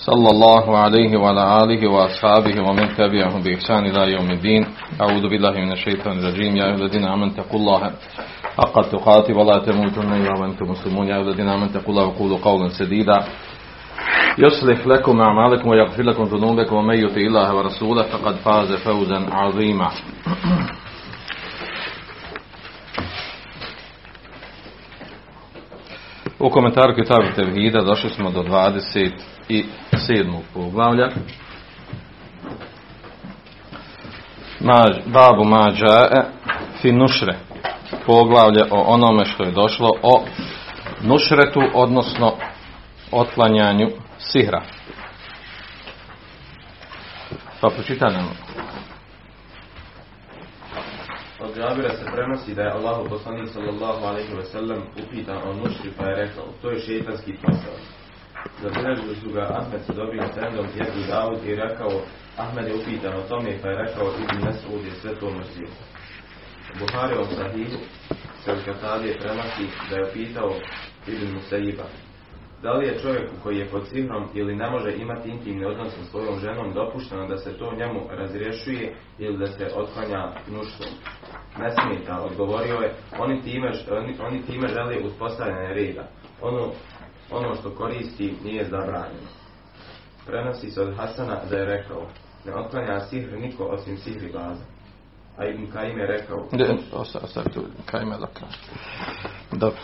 صلى الله عليه وعلى آله وأصحابه ومن تبعهم بإحسان إلى يوم الدين. أعوذ بالله من الشيطان الرجيم. يا أيها الذين آمنوا اتقوا الله حق تقاته ولا تموتن إلا وأنتم مسلمون. يا أيها الذين آمنوا اتقوا الله وقولوا قولا سديدا. يصلح لكم أعمالكم ويغفر لكم ذنوبكم. ومن يطع الله ورسوله فقد فاز فوزا عظيما. U komentaru Kitabu Tevhida došli smo do 27. poglavlja. Mađ, babu mađae fi nušre. Poglavlje o onome što je došlo o nušretu, odnosno otklanjanju sihra. Pa pročitaj nam. Od Džabira se prenosi da je Allahu poslanik sallallahu alaihi ve sellem upitan o nušri pa je rekao, to je šeitanski posao. Zabilježili su ga Ahmed se dobio sendom Jezu Davud i rekao, Ahmed je upitan o tome pa je rekao, Ibn Mesud je sve to mrzio. U Buharivom sahihu se od Katadije prenosi da je upitao Ibn Musaiba, da li je čovjeku koji je pod sihrom ili ne može imati intimni odnos sa svojom ženom dopušteno da se to njemu razrješuje ili da se otklanja nuštvom? Ne smeta, odgovorio je, oni time, oni, oni time žele uspostavljanje reda. Ono, ono što koristi nije zabranjeno. Prenosi se od Hasana da je rekao, ne otklanja sihr niko osim sihri baza. A Ibn Kajim je rekao, Ostavi tu, kaj ima da. Dobro.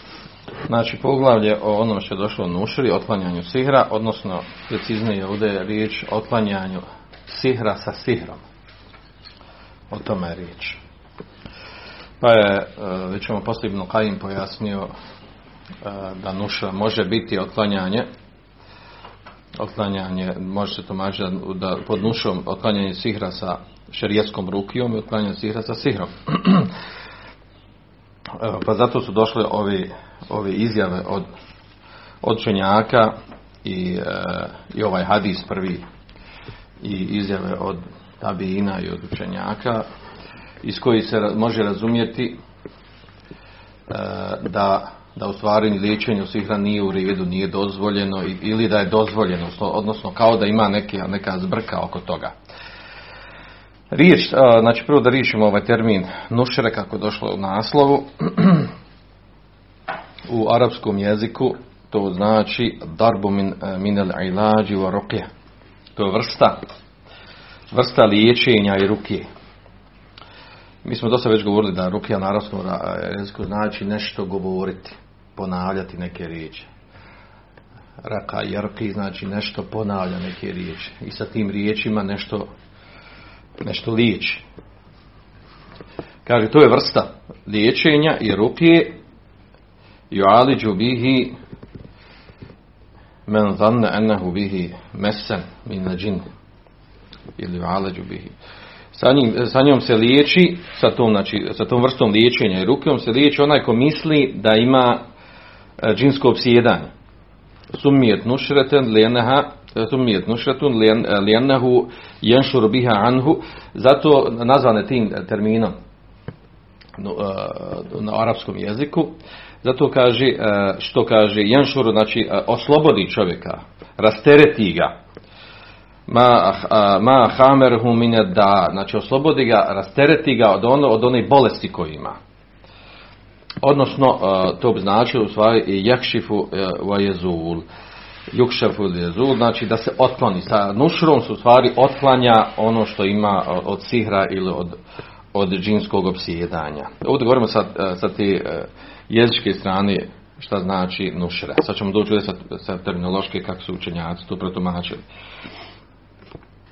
Znači, poglavlje o onom što je došlo u nušri, otklanjanju sihra, odnosno, preciznije ovdje je riječ otklanjanju sihra sa sihrom. O tome je riječ. Pa je, e, već ćemo poslije Ibn Kajim pojasnio da nušra može biti otklanjanje otklanjanje, može se tumačiti da, da pod nušom otklanjanje sihra sa šerijetskom rukijom i otklanjanje sihra sa sihrom. Pa zato su došle ovi, ove izjave od učenjaka i, e, i ovaj hadis prvi i izjave od tabijina i od učenjaka iz kojih se može razumjeti e, da, da u stvari liječenje sihra nije u redu, nije dozvoljeno ili da je dozvoljeno, odnosno kao da ima neke, neka zbrka oko toga. Riječ, znači prvo da riješimo ovaj termin nušre kako je došlo u naslovu. u arapskom jeziku to znači darbu min, min al ilađi wa ruqya. To je vrsta, vrsta liječenja i ruke. Mi smo dosta već govorili da rukija na arapskom jeziku znači nešto govoriti, ponavljati neke riječi. Raka i rki znači nešto ponavlja neke riječi. I sa tim riječima nešto nešto liječi. Kaže, to je vrsta liječenja i ruke ju'aliđu bihi men zanne ennehu bihi mesen min džin ili ju'aliđu bihi sa, njim, sa njom se liječi sa tom, znači, sa tom vrstom liječenja i rukom se liječi onaj ko misli da ima džinsko obsjedanje. Summijet nušreten lijeneha summijet nušretun lijenehu jenšur biha anhu zato nazvane tim terminom na arapskom jeziku. Zato kaže što kaže jenšur znači oslobodi čovjeka rastereti ga. Ma, ma hamerhu mine da znači oslobodi ga rastereti ga od, ono, od one bolesti koje ima odnosno to bi značilo u stvari jakšifu vajezul jukšafu jezul znači da se otkloni. Sa nušrom su u stvari otklanja ono što ima od sihra ili od, od džinskog opsjedanja. Ovdje govorimo sa, sa te jezičke strane šta znači nušra sad ćemo doći sa, sa terminološke kako su učenjaci to protumačili.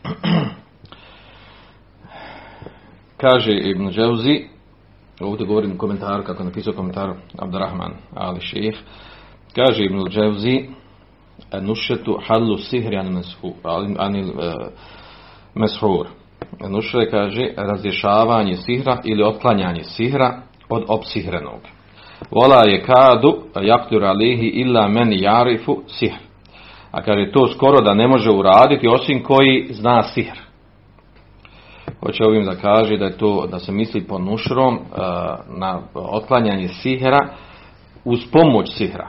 Kaže Ibn Džavzi ovdje govorim komentaru kako je napisao komentar Abdurrahman Ali Šejh kaže Ibn Džavzi nušetu hallu sihri anil anil meshur nušre kaže razrješavanje sihra ili otklanjanje sihra od opsihrenog. Vola je kadu jaktur alihi illa men jarifu sihr. A kaže to skoro da ne može uraditi osim koji zna sihr. Hoće ovim da kaže da je to da se misli po nušrom uh, na otklanjanje sihra uz pomoć sihra.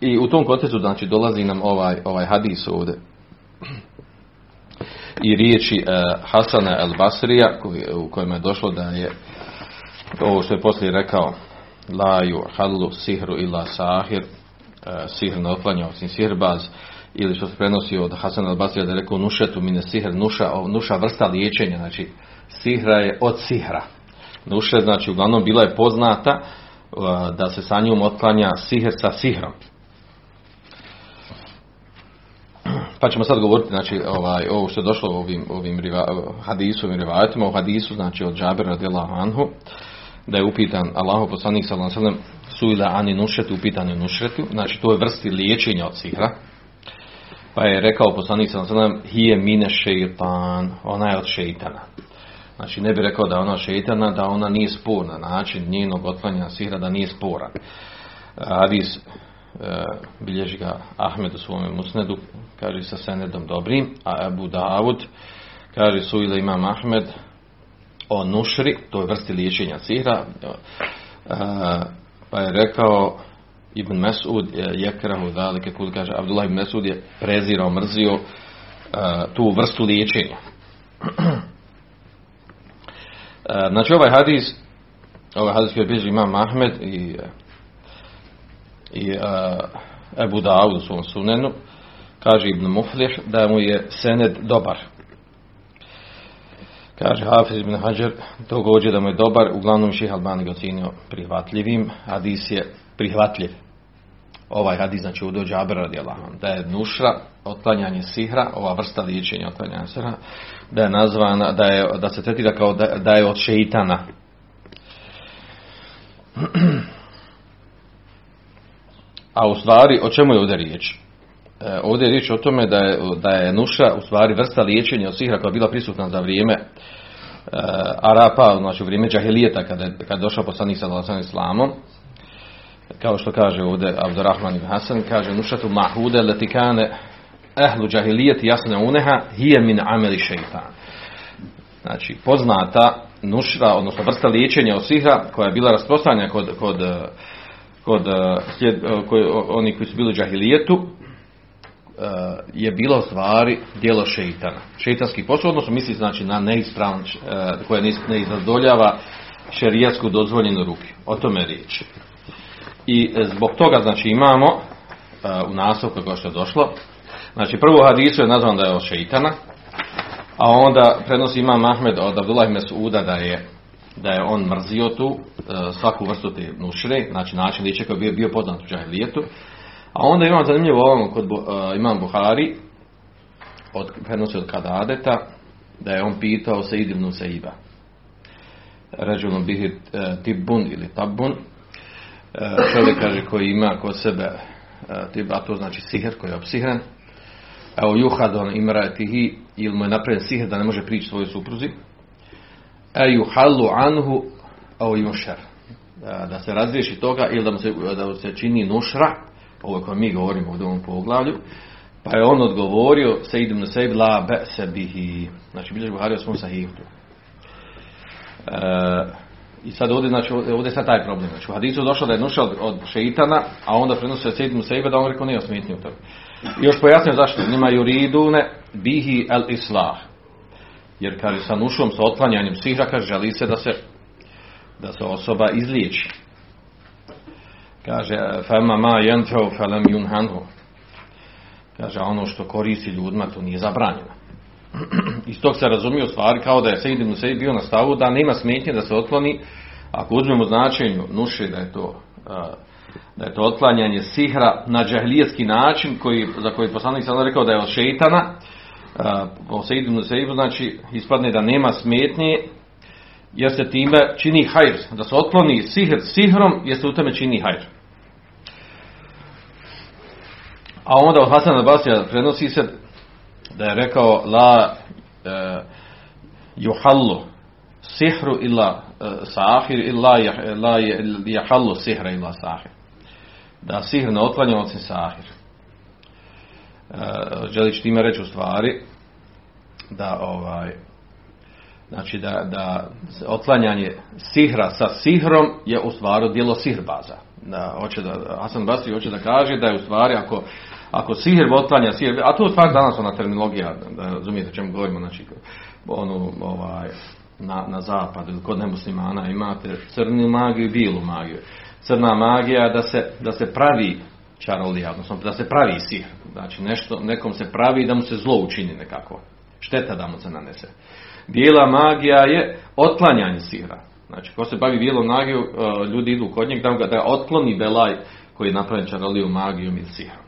I u tom kontekstu znači dolazi nam ovaj ovaj hadis ovdje i riječi uh, Hasana el Basrija u kojima je došlo da je ovo što je poslije rekao laju hallu sihru ila sahir uh, sihr ne otklanja osim sihrbaz ili što se prenosi od Hasana al Basrija da je rekao nušetu mine sihr nuša, nuša vrsta liječenja znači sihra je od sihra. Nuše znači uglavnom bila je poznata uh, da se sa njom otklanja sihr sa sihrom. Pa ćemo sad govoriti, znači, ovaj, ovo što je došlo u ovim, ovim riva, hadisu, ovim rivajetima, u hadisu, znači, od Džabira radijallahu anhu, da je upitan Allahu poslanik sallallahu alejhi ve sellem suila ani nušetu upitan je nušretu, znači to je vrsti liječenja od sihra. Pa je rekao poslanik ve sellem hije mine šejtan, ona je od šejtana. Znači ne bi rekao da je ona šejtana, da ona nije sporna, način njenog otklanjanja sihra da nije sporan. Hadis e, bilježi ga Ahmed u svome musnedu, kaže sa senedom dobrim, a Abu Dawud kaže su ili imam Ahmed o nušri, to je vrsti liječenja sihra, e, pa je rekao Ibn Mesud je krahu dalike kul kaže Abdullah ibn Mesud je prezirao, mrzio e, tu vrstu liječenja. E, znači ovaj hadis ovaj hadis koji je bilježi imam Ahmed i i uh, Ebu Dawud u svom sunenu, kaže Ibn Muflih da mu je sened dobar. Kaže Hafiz ibn Hajar, to gođe da mu je dobar, uglavnom ših Albani ga ocenio prihvatljivim, hadis je prihvatljiv. Ovaj hadis znači u dođe Abra radi da je nušra, otklanjanje sihra, ova vrsta liječenja otklanjanja sihra, da je nazvana, da, je, da se tretira kao da, da je od šeitana. A u stvari, o čemu je ovdje riječ? E, ovdje je riječ o tome da je, da je nuša u stvari vrsta liječenja od sihra koja je bila prisutna za vrijeme e, Arapa, znači u vrijeme džahilijeta kada je, kada je došao poslanik sa Islamom. Kao što kaže ovdje Abdurrahman ibn Hasan, kaže nušatu mahude letikane ehlu džahilijeti jasne uneha hije min ameli šeitan. Znači, poznata nušra, odnosno vrsta liječenja od sihra koja je bila rasprostranjena kod, kod kod uh, slijed, uh, koji, oni koji su bili u džahilijetu uh, je bilo stvari dijelo šeitana. Šeitanski posao, odnosno misli znači na neispravno, koja ne izradoljava šerijatsku dozvoljenu ruku. O tome je riječ. I zbog toga znači imamo uh, u nastavku kao što je došlo, znači prvo hadisu je nazvan da je od šeitana, a onda prenosi imam Ahmed od Abdullah Mesuda da je da je on mrzio tu e, svaku vrstu te nušre, znači način liče koji je bio, bio poznat u džahilijetu. A onda imam zanimljivo ovom kod imam Buhari od prenosi od Kadadeta da je on pitao se idivnu se iba. Ređulom bihi tibun ili tabun. Uh, čovjek kaže koji ima kod sebe tib, a to znači sihr koji je opsihren. Evo juhadon imratihi ili mu je napravljen sihr da ne može prići svojoj supruzi. Eju halu anhu au yushar da, da se razriješi toga ili da mu se, da se čini nušra ovo koje mi govorimo u ovom poglavlju pa je on odgovorio se idem na sebi la be se bihi. Znači bilješ Buhari o svom sahihu. E, i sad ovdje znači ovdje je sad taj problem znači u hadisu došlo da je nuša od, od šeitana a onda prenosi se na sebi da on rekao nije osmetnio to i još pojasnio zašto nima yuridune bihi el islah jer kaže sa nušom, sa otklanjanjem sihra, kaže želi se da se da se osoba izliječi. Kaže, fema ma jenfeu felem yunhanhu. Kaže, ono što koristi ljudima, to nije zabranjeno. Iz tog se razumije u stvari kao da je Sejid Musej bio na stavu da nema smetnje da se otkloni, ako uzmemo značenju nuše da je to da je to otklanjanje sihra na džahlijetski način koji, za koji poslanik sam rekao da je od šeitana, po Sejdu Sejdu, znači ispadne da nema smetnje, jer se time čini hajr, da se otkloni sihr sihrom, jer se u tome čini hajr. A onda od Hasana Basija prenosi se, da je rekao la e, juhallu sihru illa e, sahir illa la jahallu sihra illa sahir. Da sihr ne otklanja osim sahir. E, želiš time reći u stvari da ovaj znači da, da otklanjanje sihra sa sihrom je u stvari djelo sihrbaza. Da, hoće da, Hasan Basri hoće da kaže da je u stvari ako, ako sihr otklanja sihr, a to je u stvari danas ona terminologija, da razumijete o čemu govorimo, znači onu, ovaj, na, na zapadu ili kod nemuslimana imate crnu magiju i bijelu magiju. Crna magija da se, da se pravi čarolija, odnosno da se pravi sihr. Znači nešto, nekom se pravi da mu se zlo učini nekako. Šteta da mu se nanese. Bijela magija je otklanjanje sihra. Znači, ko se bavi bijelom magijom, e, ljudi idu kod njeg da, otkloni belaj koji je napravljen čaroliju magijom ili sihrom.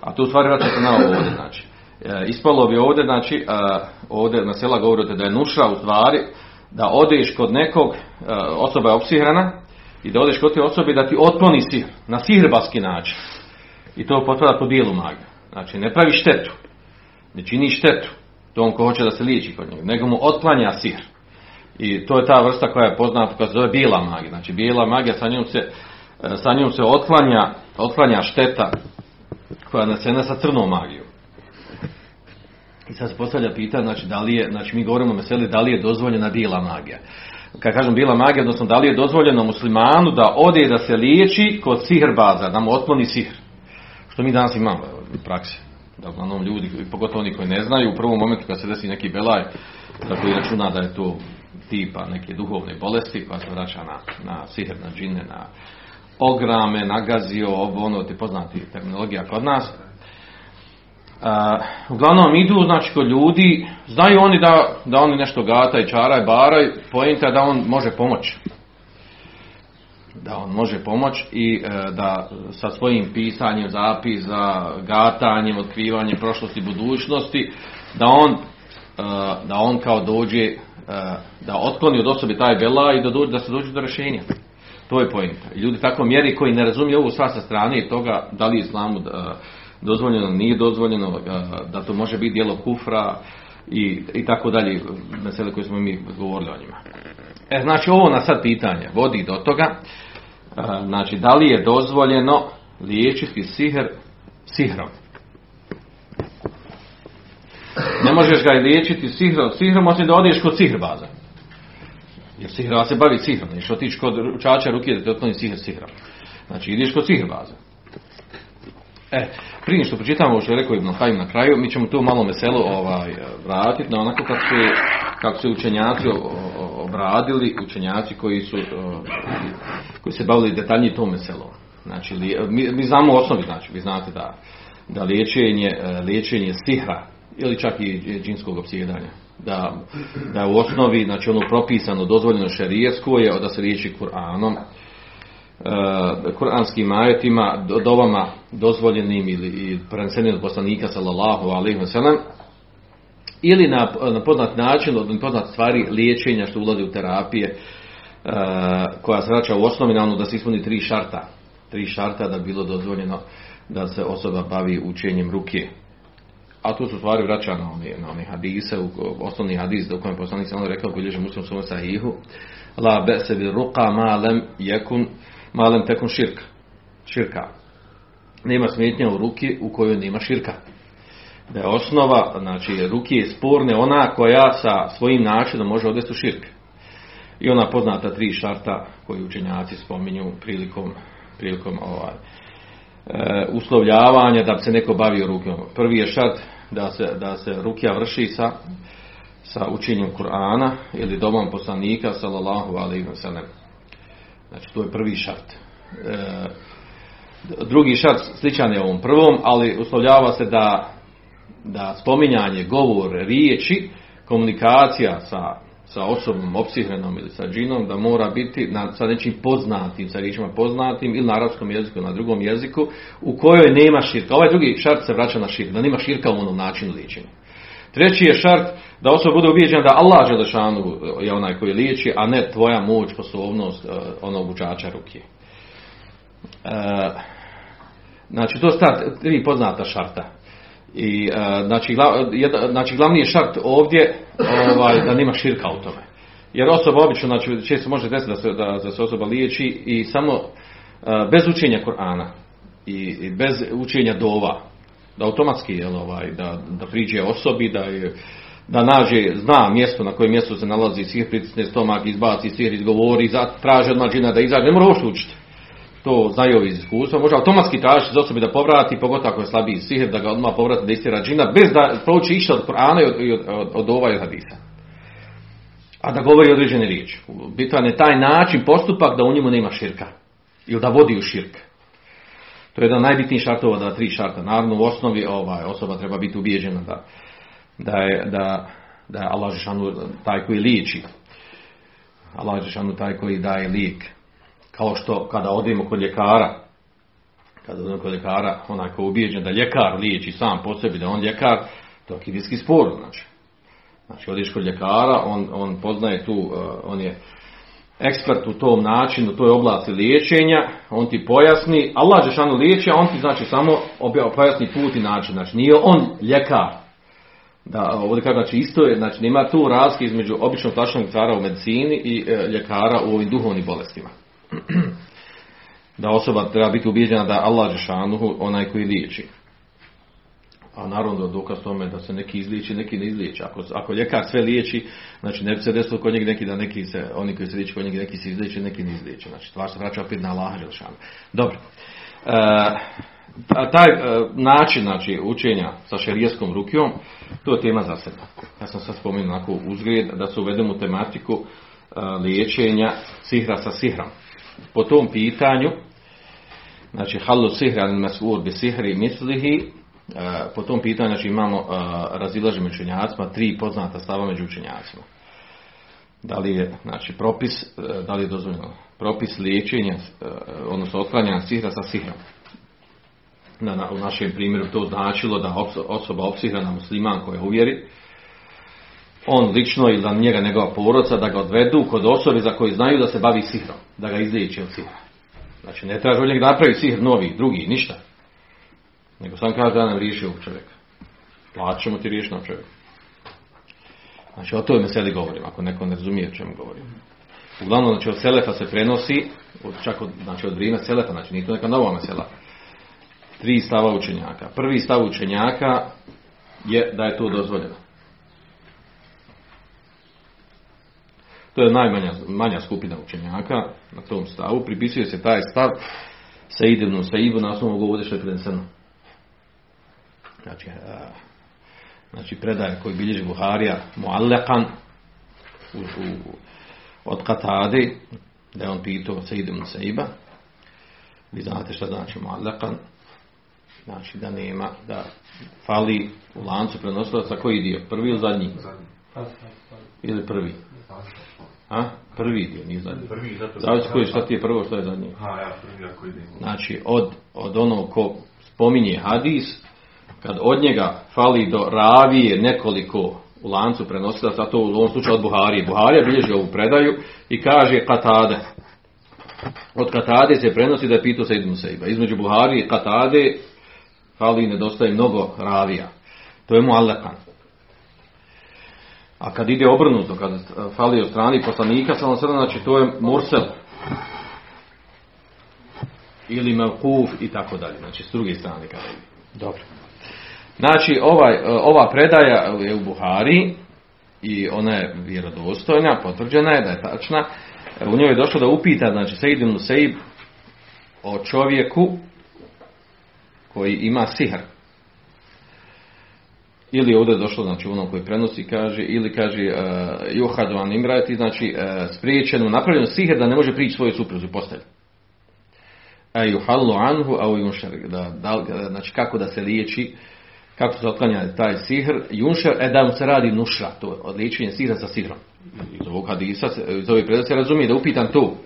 A tu stvari vraća se na ovdje, znači. E, ispalo bi ovdje, znači, e, ovdje na sela govorite da je nušra u stvari, da odeš kod nekog, osoba je opsihrana, i da odeš kod te osobe da ti otkloni sihr, na sihrbaski način. I to potpada po bijelu magiju. Znači, ne pravi štetu, ne čini štetu tom ko hoće da se liječi kod njega, nego mu otklanja sihr. I to je ta vrsta koja je poznata, koja se zove bijela magija. Znači, bijela magija, sa njom se, e, sa njom se otklanja, otklanja šteta koja je nasena sa crnom magijom. I sad se postavlja pitanje, znači, da li je, znači mi govorimo o meseli, da li je dozvoljena bijela magija. Kad kažem bijela magija, odnosno da li je dozvoljeno muslimanu da ode i da se liječi kod sihrbaza, da mu otkloni sihr. Što mi danas imamo u praksi. Da uglavnom ljudi, pogotovo oni koji ne znaju, u prvom momentu kad se desi neki belaj, da koji računa da je to tipa neke duhovne bolesti koja se vraća na, na sihr, na džine, na ograme, nagazio, ovo ono, ti poznati terminologija kod nas. A, uglavnom idu, znači, kod ljudi, znaju oni da, da oni nešto gata i čara i baraj, pojenta da on može pomoći. Da on može pomoći i e, da sa svojim pisanjem, zapisa, gatanjem, otkrivanjem prošlosti i budućnosti, da on, e, da on kao dođe, da otkloni od osobe taj bela i da, dođe, da se dođe do rješenja. To je pojenta. I ljudi tako mjeri koji ne razumiju ovu sva sa strane i toga da li je islamu da, dozvoljeno, nije dozvoljeno, a, da to može biti dijelo kufra i, i tako dalje, mesele koje smo mi govorili o njima. E, znači ovo na sad pitanje vodi do toga, znači da li je dozvoljeno liječiti sihr sihrom. Ne možeš ga liječiti sihrom, sihrom osim da odeš kod sihrbaza. Jer sihrova se bavi sihrom, neš otići kod učača ruke da te otkloni sihr sihrom. Znači ideš kod sihrbaza. E, prije što pročitamo što je rekao Ibn Hajim na kraju, mi ćemo tu malo meselo ovaj, vratiti na onako kako su, kako su učenjaci obradili, učenjaci koji su koji se bavili detaljnije tom meselom. Znači, mi, mi znamo u osnovi, znači, vi znate da, da liječenje, e, liječenje sihra ili čak i džinskog opsjedanja, da, da u osnovi, znači ono propisano, dozvoljeno šerijetsko je da se liječi Kur'anom, e, kuranskim ajetima, do- dovama dozvoljenim ili, prenesenim od poslanika sallallahu alaihi wa sallam, ili na, na poznat način, od poznat stvari liječenja što ulazi u terapije, e, koja se vraća u osnovi na ono da se ispuni tri šarta. Tri šarta da bi bilo dozvoljeno da se osoba bavi učenjem ruke. A tu su stvari vraća na one, na one hadise, u, osnovni hadis do kojem poslanik sam rekao koji leže muslim svome sahihu. La be'se bil ruqa ma lem jekun, ma lem tekun širk. Širka. Nema smetnja u ruki u kojoj nema širka. Da je osnova, znači ruki je sporne ona koja sa svojim načinom može odvesti u širk. I ona poznata tri šarta koji učenjaci spominju prilikom, prilikom ovaj, e, uslovljavanja da bi se neko bavio rukom. Prvi je šart da se, da se rukija vrši sa, sa učenjem Kur'ana ili domom poslanika sallallahu alaihi wa sallam. Znači to je prvi šart. E, drugi šart sličan je ovom prvom, ali uslovljava se da, da spominjanje, govor, riječi, komunikacija sa, sa osobom opsihrenom ili sa džinom, da mora biti na, sa nečim poznatim, sa riječima poznatim ili na arapskom jeziku ili na drugom jeziku, u kojoj nema širka. Ovaj drugi šart se vraća na širk, da nema širka u onom načinu liječenja. Treći je šart da osoba bude ubijeđena da Allah Želešanu je onaj koji liječi, a ne tvoja moć, sposobnost uh, onog učača ruke. Uh, znači, to su ta tri poznata šarta. I, e, znači, znači, glavni je šart ovdje ovaj, da nema širka u tome. Jer osoba obično, znači, često može desiti da se, da, da se osoba liječi i samo e, bez učenja Korana i, i bez učenja dova, da automatski jel, ovaj, da, da priđe osobi, da je da nađe, zna mjesto na kojem mjestu se nalazi sihr, pritisne stomak, izbaci sihr, izgovori, za, traži od džina da izađe, ne mora uopšte učiti. To znaju iz iskustva, može automatski tražiti iz osobi da povrati, pogotovo ako je slabiji sihr, da ga odmah povrati da istira džina, bez da prouči išta od Korana i od, od, od, od ova od hadisa. A da govori određene riječi. Bitan je taj način, postupak da u njemu nema širka. Ili da vodi u širk. To je jedan od najbitnijih šartova, da tri šarta. Naravno, u osnovi ovaj, osoba treba biti ubijeđena da, da je, da, da je Allah Žešanu taj koji liječi. Allah Žešanu taj koji daje lijek. Kao što kada odemo kod ljekara, kada odemo kod ljekara, onaj ko je ubijeđen da ljekar liječi sam po sebi, da on ljekar, to je akidijski spor, znači. Znači, odeš kod ljekara, on, on poznaje tu, uh, on je ekspert u tom načinu, u toj oblasti liječenja, on ti pojasni, Allah Žešanu liječi, a on ti znači samo obja, pojasni put i način, znači nije on ljekar. Da, ovdje kaže, znači isto je, znači nema tu razlike između običnog klasičnog ljekara u medicini i e, ljekara u ovim duhovnim bolestima. da osoba treba biti ubijeđena da Allah Žešanu onaj koji liječi. A naravno dokaz tome da se neki izliječi, neki ne izliječi. Ako, ako ljekar sve liječi, znači ne bi se desilo kod njega neki da neki se, oni koji se liječi kod njega neki se izliječi, neki ne izliječi. Znači stvar se vraća opet na Allaha Želšanu. Dobro. E, taj e, način znači, učenja sa šerijeskom rukijom, to je tema za sebe. Ja sam sad spomenuo onako uzgled da se uvedemo u tematiku e, liječenja sihra sa sihrom. Po tom pitanju, znači halu sihra al mas'ur bi sihri mislihi, E, po tom pitanju znači, imamo uh, razilaženje među učenjacima, tri poznata stava među učenjacima. Da li je znači, propis, e, da li je dozvoljeno propis liječenja, odnosno otklanjanja sihra sa sihrom. Na, na, u našem primjeru to značilo da osoba opsihrana musliman koja uvjeri, on lično ili njega njegova porodca da ga odvedu kod osobi za koji znaju da se bavi sihrom, da ga izliječi od sihra. Znači ne traži od njega napravi sihr novi, drugi, ništa. Nego sam kaže da nam riješi ovog čovjeka. Plaćat ćemo ti riješiti na čovjeka. Znači o toj meseli govorim, ako neko ne razumije o čemu govorim. Uglavnom, znači od Selefa se prenosi, čak od, znači od vrijeme Selefa, znači nije to neka nova mesela. Tri stava učenjaka. Prvi stav učenjaka je da je to dozvoljeno. To je najmanja manja skupina učenjaka na tom stavu. Pripisuje se taj stav sa idevnu, sa ibu na osnovu ovdje što je preneseno. Znači, a, znači predaje koji bilježi Buharija muallekan u, u, od Katade da je on pitao Sejidom Sejba vi znate šta znači muallekan? Znači da nema da fali u lancu prenosilaca koji dio, prvi ili zadnji. Ili prvi a? prvi dio, nije zadnji zavisi koji šta ti je prvo, šta je zadnji znači od, od onog ko spominje hadis kad od njega fali do ravije nekoliko u lancu prenosila, zato u ovom slučaju od Buharije. Buharija bilježi ovu predaju i kaže Katade. Od Katade se prenosi da je pitao se Ibn Sejba. Između Buharije i Katade fali i nedostaje mnogo ravija. To je mu Allekan. A kad ide obrnuto, kad fali od strani poslanika, samo sada, znači to je Mursel. Ili Melkuf i tako dalje. Znači s druge strane kada ide. Dobro. Znači, ovaj, ova predaja je u Buhari i ona je vjerodostojna, potvrđena je da je tačna. U njoj je došlo da upita, znači, Sejid Museib o čovjeku koji ima sihr. Ili je ovdje došlo, znači, ono koji prenosi, kaže, ili kaže, uh, Johadu an imrati, znači, uh, spriječeno, napravljeno sihr da ne može prići svojoj supruzi postelju. A juhallu anhu, a u da, da, znači, kako da se liječi, kako se otklanja taj sihr, junšer, e da mu se radi nušra, to je odličenje sihra sa sihrom. Iz ovog hadisa, iz predaja se razumije da upitan to.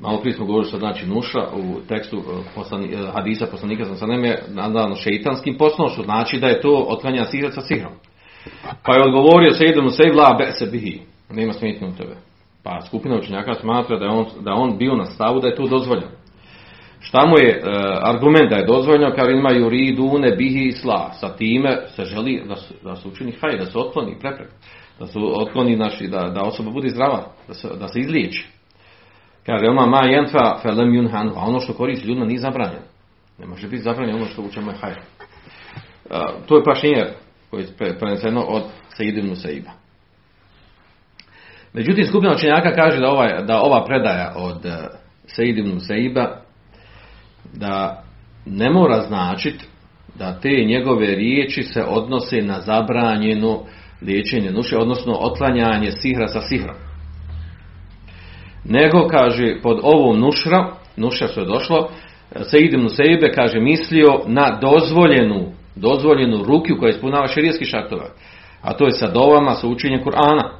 Malo prije smo govorili što znači nušra u tekstu poslani, hadisa poslanika sam sa je nadano šeitanskim poslom, što znači da je to otklanja sihra sa sihrom. Pa je odgovorio se idemo se vla be se bihi. Nema smetnje u tebe. Pa skupina učenjaka smatra da je on, da on bio na stavu da je to dozvoljeno. Šta mu je e, argument da je dozvoljeno, kad ima yuridune bihi isla, sa time se želi da se, da se učini haj, da se otkloni preprek, da se otkloni, znači, da, da osoba bude zdrava, da se, da se izliječi. Kaže, oma ma jenfa felem yunhan, a ono što koristi ljudima nije zabranjeno. Ne može biti zabranjeno ono što u čemu je haj. E, to je pašnjer koji je pre- preneseno od Sejidinu Seiba. Međutim, skupina učenjaka kaže da, ovaj, da ova predaja od Sejid ibn Seiba da ne mora značiti da te njegove riječi se odnose na zabranjeno liječenje nuše, odnosno otklanjanje sihra sa sihrom. Nego, kaže, pod ovom nušra, nušra što je došlo, Sejid ibn Seibe, kaže, mislio na dozvoljenu, dozvoljenu rukiju koja ispunava širijski šartova. A to je sa dovama, sa učenjem Kur'ana.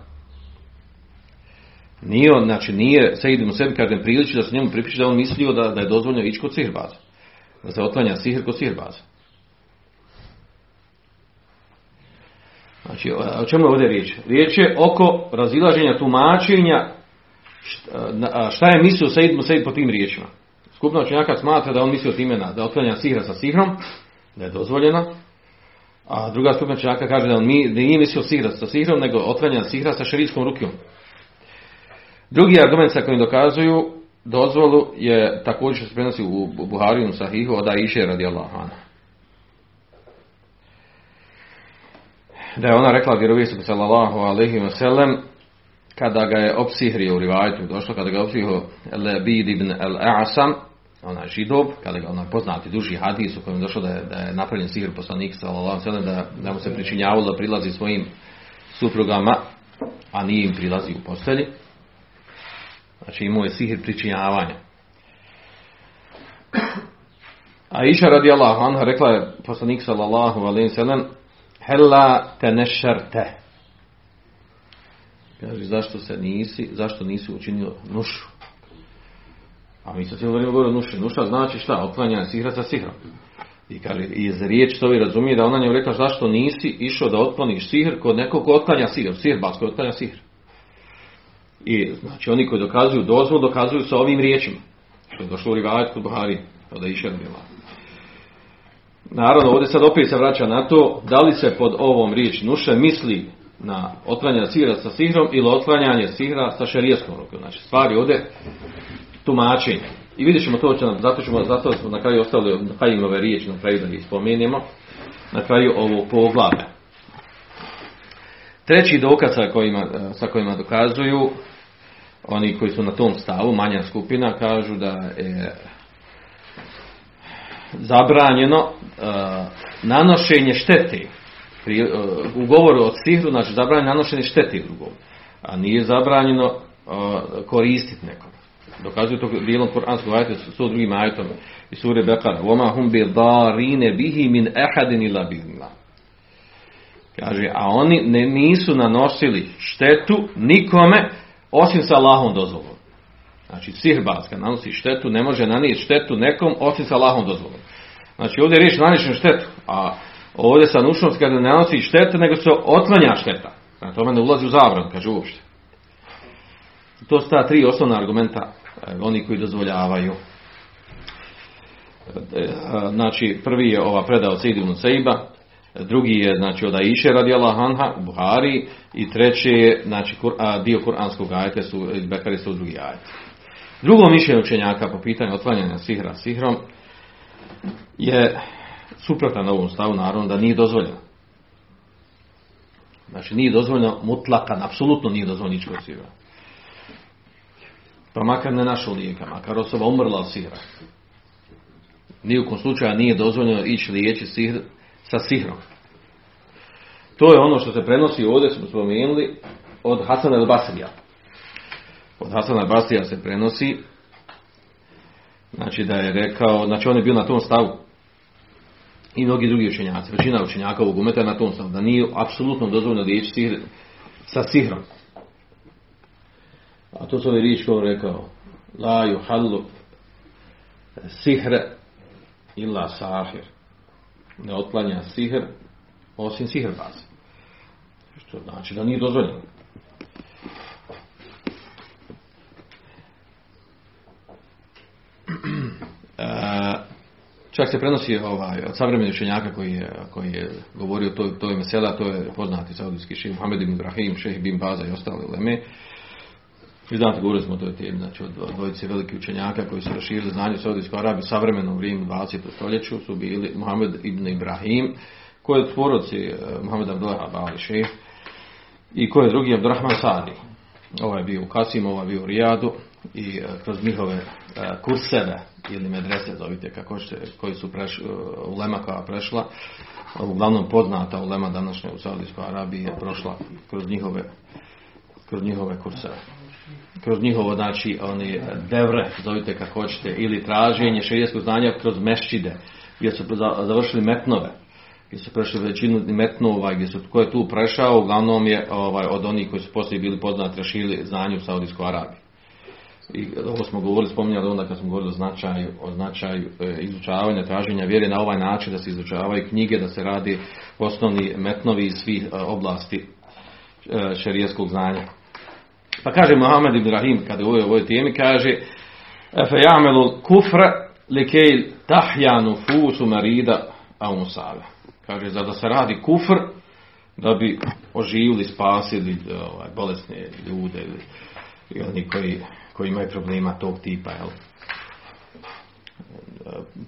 Nije znači nije Sejid ibn sebi kažem priliči da se njemu pripiše da on mislio da, da je dozvoljeno ići kod sihirbaza. Da se otlanja sihr kod sihirbaza. Znači, o čemu je ovdje riječ? Riječ je oko razilaženja tumačenja šta, je mislio ibn sebi po tim riječima. Skupna učenjaka smatra da on mislio time na, da otlanja sihra sa sihrom, da je dozvoljeno, a druga skupna učenjaka kaže da on nije mislio sihra sa sihrom, nego otlanja sihra sa šerijskom rukijom. Drugi argument sa kojim dokazuju dozvolu je također što se prenosi u Buhariju Sahihu od Aisha radijallahu anha. Da je ona rekla vjerovijesniku sallallahu alejhi ve sellem kada ga je opsihrio u rivajetu, došlo kada ga je opsihrio Labid ibn al-A'sam, onaj židov, kada ga onaj poznati duži hadis u kojem je došlo da je, da je napravljen sihr poslanik sallallahu alejhi ve da, da mu se pričinjavalo da prilazi svojim suprugama, a nije im prilazi u postelji. Znači imao je sihir pričinjavanja. A iša radi Allahu anha rekla je poslanik sallallahu alaihi sallam Hella te nešerte. Kaže, zašto se nisi, zašto nisi učinio nušu? A mi se cijelo vrijeme govorimo nuše. Nuša znači šta? Otklanjanje sihra sa sihrom. I kaže, iz riječi to vi razumije da ona njemu rekla zašto nisi išao da otkloniš sihr kod nekog ko otklanja sihr. Sihr bas koji otklanja sihr. I znači oni koji dokazuju dozvol, dokazuju sa ovim riječima. Što je došlo u rivajet kod Buhari, je išer bila. Naravno, ovdje sad opet se vraća na to, da li se pod ovom riječi nuše misli na otklanjanje sihra sa sihrom ili otklanjanje sihra sa šerijeskom rukom. Znači, stvari ovdje tumačenje. I vidjet ćemo to, će nam, zato, ćemo, zato smo na kraju ostavili ove riječi, na kraju da ih spomenemo, na kraju ovog poglavlja. Treći dokaz sa kojima, sa kojima dokazuju, oni koji su na tom stavu, manja skupina, kažu da je zabranjeno uh, nanošenje štete pri, uh, u govoru od sihru, znači zabranjeno nanošenje štete drugom, a nije zabranjeno uh, koristiti nekog. Dokazuju to dijelom Kur'anskog ajta s to drugim ajetom iz sure Bekara. Voma hum bi darine bihi min ehadin ila. Kaže, a oni ne, nisu nanosili štetu nikome osim sa Allahom dozvolom. Znači, sihrbaska nanosi štetu, ne može nanijeti štetu nekom osim sa Allahom dozvolom. Znači, ovdje je riječ nanišem štetu, a ovdje sa nušnost kada ne nanosi štetu, nego se otlanja šteta. Znači, tome ne ulazi u zabran, kaže uopšte. To su ta tri osnovna argumenta oni koji dozvoljavaju. Znači, prvi je ova predao Sejdu Sejba, drugi je znači od Aisha radijala Hanha u Buhari i treći je znači dio kuranskog ajeta su Bekari su drugi ajet. Drugo mišljenje učenjaka po pitanju otklanjanja sihra sihrom je suprotan ovom stavu naravno da nije dozvoljeno. Znači nije dozvoljeno mutlakan, apsolutno nije dozvoljeno ničko sihra. Pa makar ne našao lijeka, makar osoba umrla od sihra. Nijukom slučaju nije dozvoljeno ići liječi sihr sa sihrom. To je ono što se prenosi ovdje smo spomenuli od Hasana el Basrija. Od Hasana el Basrija se prenosi znači da je rekao, znači on je bio na tom stavu i mnogi drugi učenjaci, većina učenjaka ovog umeta na tom stavu, da nije apsolutno dozvoljeno liječi sihr sa sihrom. A to su ove riječi koje on rekao La juhallu sihre illa sahir ne otklanja sihr osim sihr baze. Što znači da nije dozvoljeno. Se prenosi ovaj, od savremenih učenjaka koji je, koji je govorio to, to je mesela, to je poznati saudijski ših Mohamed ibn Ibrahim, šeh bin Baza i ostali leme. Vi znate, govorili smo o toj temi, znači od dvojice velikih učenjaka koji su raširili znanje u Saudijskoj Arabiji u savremenom vrijeme 20. stoljeću su bili Mohamed ibn Ibrahim, koji je od tvoroci Mohamed Abdullah Bali šeh i koji je drugi Abdurrahman Sadi. Ovaj je bio u Kasimu, ovaj je bio u Rijadu i e, kroz njihove e, kurseve ili medrese zovite kako će, koji su preš, ulema koja prešla. Uglavnom poznata ulema današnje u Saudijskoj Arabiji je prošla kroz njihove kroz njihove kurseve. Kroz njihovo znači oni devre zovite kako hoćete ili traženje šerijskog znanja kroz mešćide gdje su završili metnove gdje su prešli većinu metnova gdje su ko je tu prešao uglavnom je ovaj, od onih koji su poslije bili poznati rašili znanje u Saudijskoj Arabiji i ovo smo govorili, spominjali onda kad smo govorili o značaju, o značaju e, izučavanja, traženja vjere na ovaj način da se izučavaju knjige, da se radi osnovni metnovi iz svih e, oblasti e, šerijeskog znanja. Pa kaže Mohamed Ibrahim, kada je u ovoj temi, kaže Efe jamelu kufra likej tahjanu fusu marida a musave. Kaže, za da se radi kufr, da bi oživili, spasili ovaj, bolesne ljude ili oni koji koji imaju problema tog tipa, jel?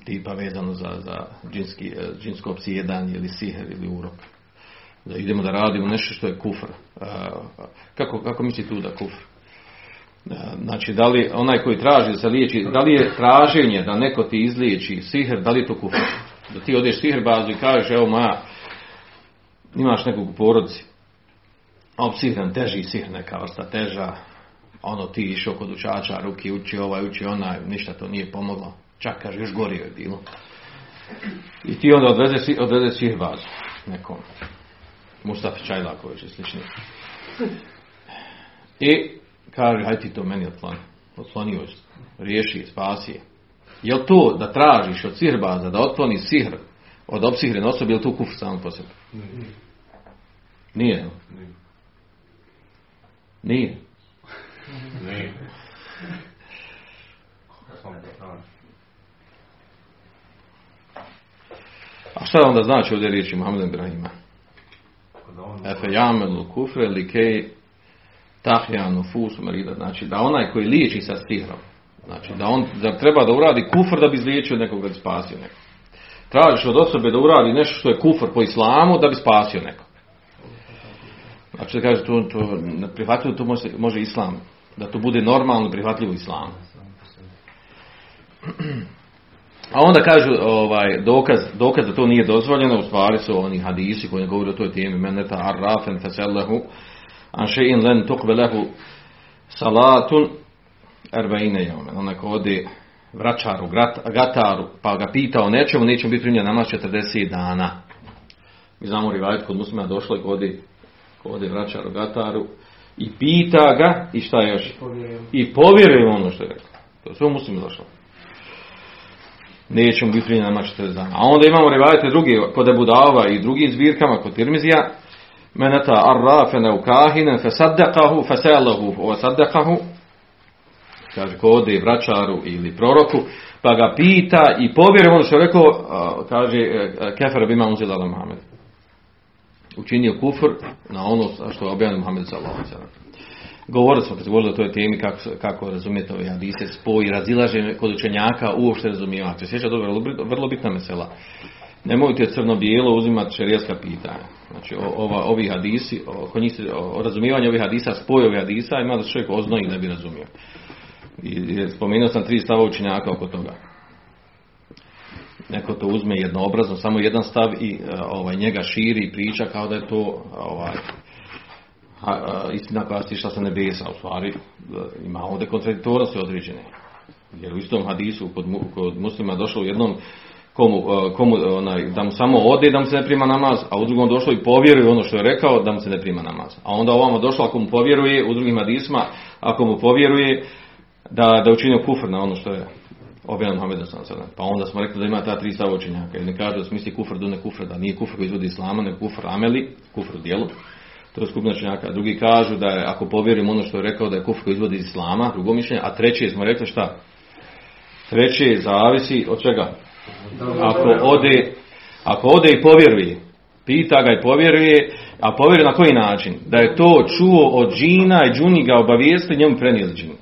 tipa vezano za, za džinski, džinsko opsjedanje ili siher ili urok. Da idemo da radimo nešto što je kufr. Kako, kako misli tu da kufr? Znači, da li onaj koji traži da se liječi, da li je traženje da neko ti izliječi siher, da li je to kufr? Da ti odeš siher bazu i kažeš, evo moja, imaš nekog u porodici, a opsihran teži sihr, neka vrsta teža, ono ti išao kod učača, ruki uči ovaj, uči onaj, ništa to nije pomoglo. Čak kaže, još gorio je bilo. I ti onda odveze, odveze sihrbazu nekom. Mustafa Čajlaković i slični. I kaže, hajde ti to meni otkloni. Otklonio riješi, spasi je. Je to da tražiš od sihrbaza da otkloni sihr od opsihrene osobe, je li to kufr samo po sebi? Nije. Nije. Nije. Ne. A šta onda znači ovdje riječi Muhammed Ibrahima? Efe jamenu kufre li kej tahjanu fusu marida. Znači da onaj koji liječi sa stihrom, znači da on da treba da uradi kufr da bi izliječio nekog da bi spasio nekog. Tražiš od osobe da uradi nešto što je kufr po islamu da bi spasio nekog. Znači da kaže to, to prihvatljivo to može, može islam da to bude normalno prihvatljivo islamu. A onda kažu ovaj, dokaz, dokaz da to nije dozvoljeno, u stvari su oni hadisi koji govore o toj temi, meneta arrafen fesellehu, an še'in len tukbelehu salatun erbeine jomen. Onaj ko ode vračaru, gataru, pa ga pita o nečemu, neće biti primljen namaz 40 dana. Mi znamo rivajt kod muslima došlo i kod ode vračaru, gataru, i pita ga i šta još? I povjeruje ono što je rekao. To sve muslimi došlo. Nećemo biti prije nama 40 dana. A onda imamo revajete drugi, kod Dava i drugim zbirkama, kod Tirmizija, meneta arrafene u kahinen fe selahu o saddekahu kaže ko ode vračaru ili proroku pa ga pita i povjeruje ono što je rekao kaže e, e, kefer bima uzela Muhammed učinio kufr na ono što je objavio Muhammed sallallahu Govorili smo kad govorili o toj temi kako, kako razumijete ove hadise, spoj, razilaže kod učenjaka uopšte razumijevati. Se sjeća dobro, vrlo bitna mesela. Nemojte crno-bijelo uzimati šerijaska pitanja. Znači, ova, ovi hadisi, o, o razumijevanju ovih hadisa, spoj ovih hadisa, ima da čovjek oznoji ne bi razumio. I, spomenuo sam tri stava učenjaka oko toga neko to uzme jednoobrazno, samo jedan stav i e, ovaj, njega širi i priča kao da je to ovaj, istina koja stišla sa nebesa, u stvari e, ima ovdje kontradiktornosti određene. Jer u istom hadisu kod, kod muslima došlo u jednom komu, e, komu onaj, da mu samo ode da mu se ne prima namaz, a u drugom došlo i povjeruje ono što je rekao da mu se ne prima namaz. A onda ovamo došlo ako mu povjeruje u drugim hadisma, ako mu povjeruje da, da učinio kufr na ono što je objavljeno Muhammedu sada. Pa onda smo rekli da ima ta tri stava učenjaka. Jer ne kaže da smisli kufr do ne kufr, da nije kufr koji izvodi islama, nego kufr ameli, kufr u dijelu. To je skupina učenjaka. Drugi kažu da je, ako povjerimo ono što je rekao, da je kufr koji izvodi islama, drugo mišljenje. A treće smo rekli šta? Treće zavisi od čega? Ako ode, ako ode i povjeruje, pita ga i povjeruje, a povjeruje na koji način? Da je to čuo od džina i džuni ga obavijesti, njemu prenijeli džini.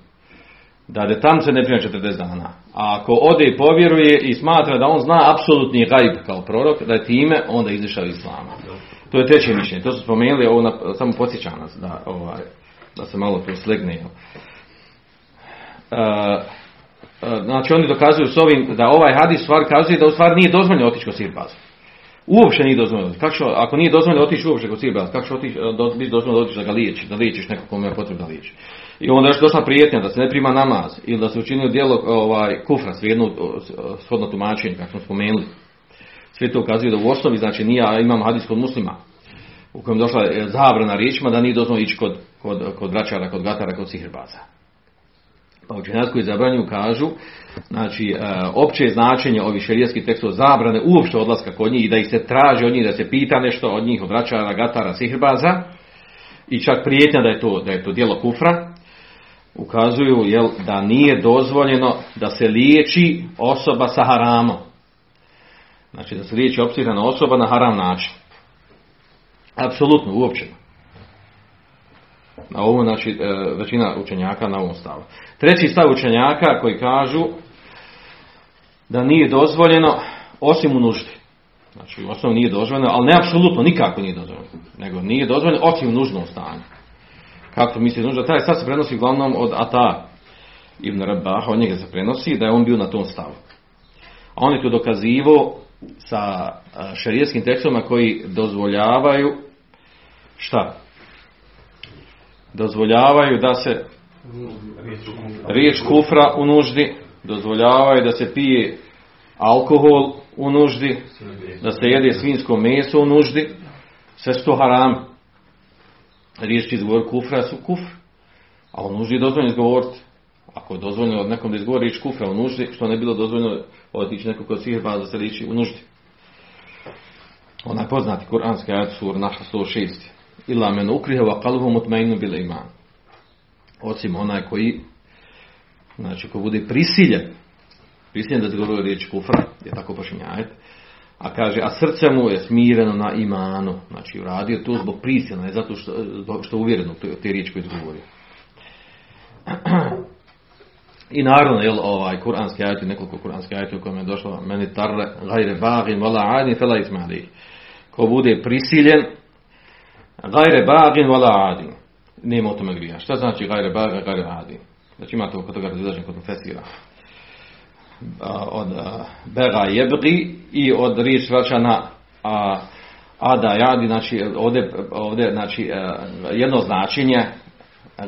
Da de tam se ne prima 40 dana. A ako ode i povjeruje i smatra da on zna apsolutni gajb kao prorok, da je time onda izišao iz islama. To je treće mišljenje. To su spomenuli, ovo na, samo podsjeća nas da, ovaj, da se malo to slegne. E, e, znači oni dokazuju s ovim da ovaj hadis stvar kazuje da u stvari nije dozvoljeno otići kod sirbaza. Uopće nije dozvoljeno. Kako ako nije dozvoljeno otići uopće kod sirbaza, kako će otići, do, biti dozvoljeno otići da ga liječi, da liječiš nekog kome je potrebno da liječi. I onda još došla prijetnja da se ne prima namaz ili da se učinio djelo ovaj, kufra, svejedno shodno tumačenje, kako smo spomenuli. Sve to ukazuje da u osnovi, znači nije, imam hadis kod muslima, u kojem je došla e, zabrana riječima da nije dozvoljeno ići kod, kod, kod vraćara, kod gatara, kod sihrbaza. Pa učenjaci koji zabranjuju kažu, znači, e, opće značenje ovih šerijskih tekstova zabrane uopšte odlaska kod njih i da ih se traži od njih, da se pita nešto od njih, od vraćara, gatara, sihrbaza i čak prijetnja da je to, da je to djelo kufra, ukazuju jel, da nije dozvoljeno da se liječi osoba sa haramom. Znači da se liječi opsirana osoba na haram način. Apsolutno, uopće. Na ovo, znači, e, većina učenjaka na ovom stavu. Treći stav učenjaka koji kažu da nije dozvoljeno osim u nuždi. Znači, osnovno nije dozvoljeno, ali ne apsolutno, nikako nije dozvoljeno. Nego nije dozvoljeno osim u nužnom stanju. Kako misli nužda? Taj sad se prenosi uglavnom od Ata ibn Rabaha, od njega se prenosi da je on bio na tom stavu. A on je to dokazivo sa šarijetskim tekstovima koji dozvoljavaju šta? Dozvoljavaju da se riječ kufra u nuždi, dozvoljavaju da se pije alkohol u nuždi, da se jede svinsko meso u nuždi, sve su to haram. Riječ izgovor kufra su kufr, a u nuždi je dozvoljeno izgovoriti. Ako je dozvoljeno od nekom da izgovori riječ kufra u nuždi, što ne bilo dozvoljeno otići nekog kod sihirba da se riječi u nuždi. Onaj poznati kuranski ajat sur našla 106. Ila men ukrihe wa kalbu mutmainu bile iman. Osim onaj koji znači ko bude prisiljen prisiljen da izgovori riječ kufra, je tako počinje ajet, a kaže, a srce mu je smireno na imanu. Znači, uradio to zbog prisila, ne zato što, što je uvjereno te, riječi koje izgovorio. I naravno, jel, ovaj, kuranski ajati, nekoliko kuranski ajati u kojem je došlo, meni tarre, gajre bagin, vala adin, fela ismali. Ko bude prisiljen, gajre bagin, vala adin. Nema o tome grija. Šta znači gajre bagin, gajre adin? Znači imate oko toga razilaženje kod fesira od bega jebgi i od riječ vraćana a, ada jadi, znači ovdje, ovdje znači e, jedno značenje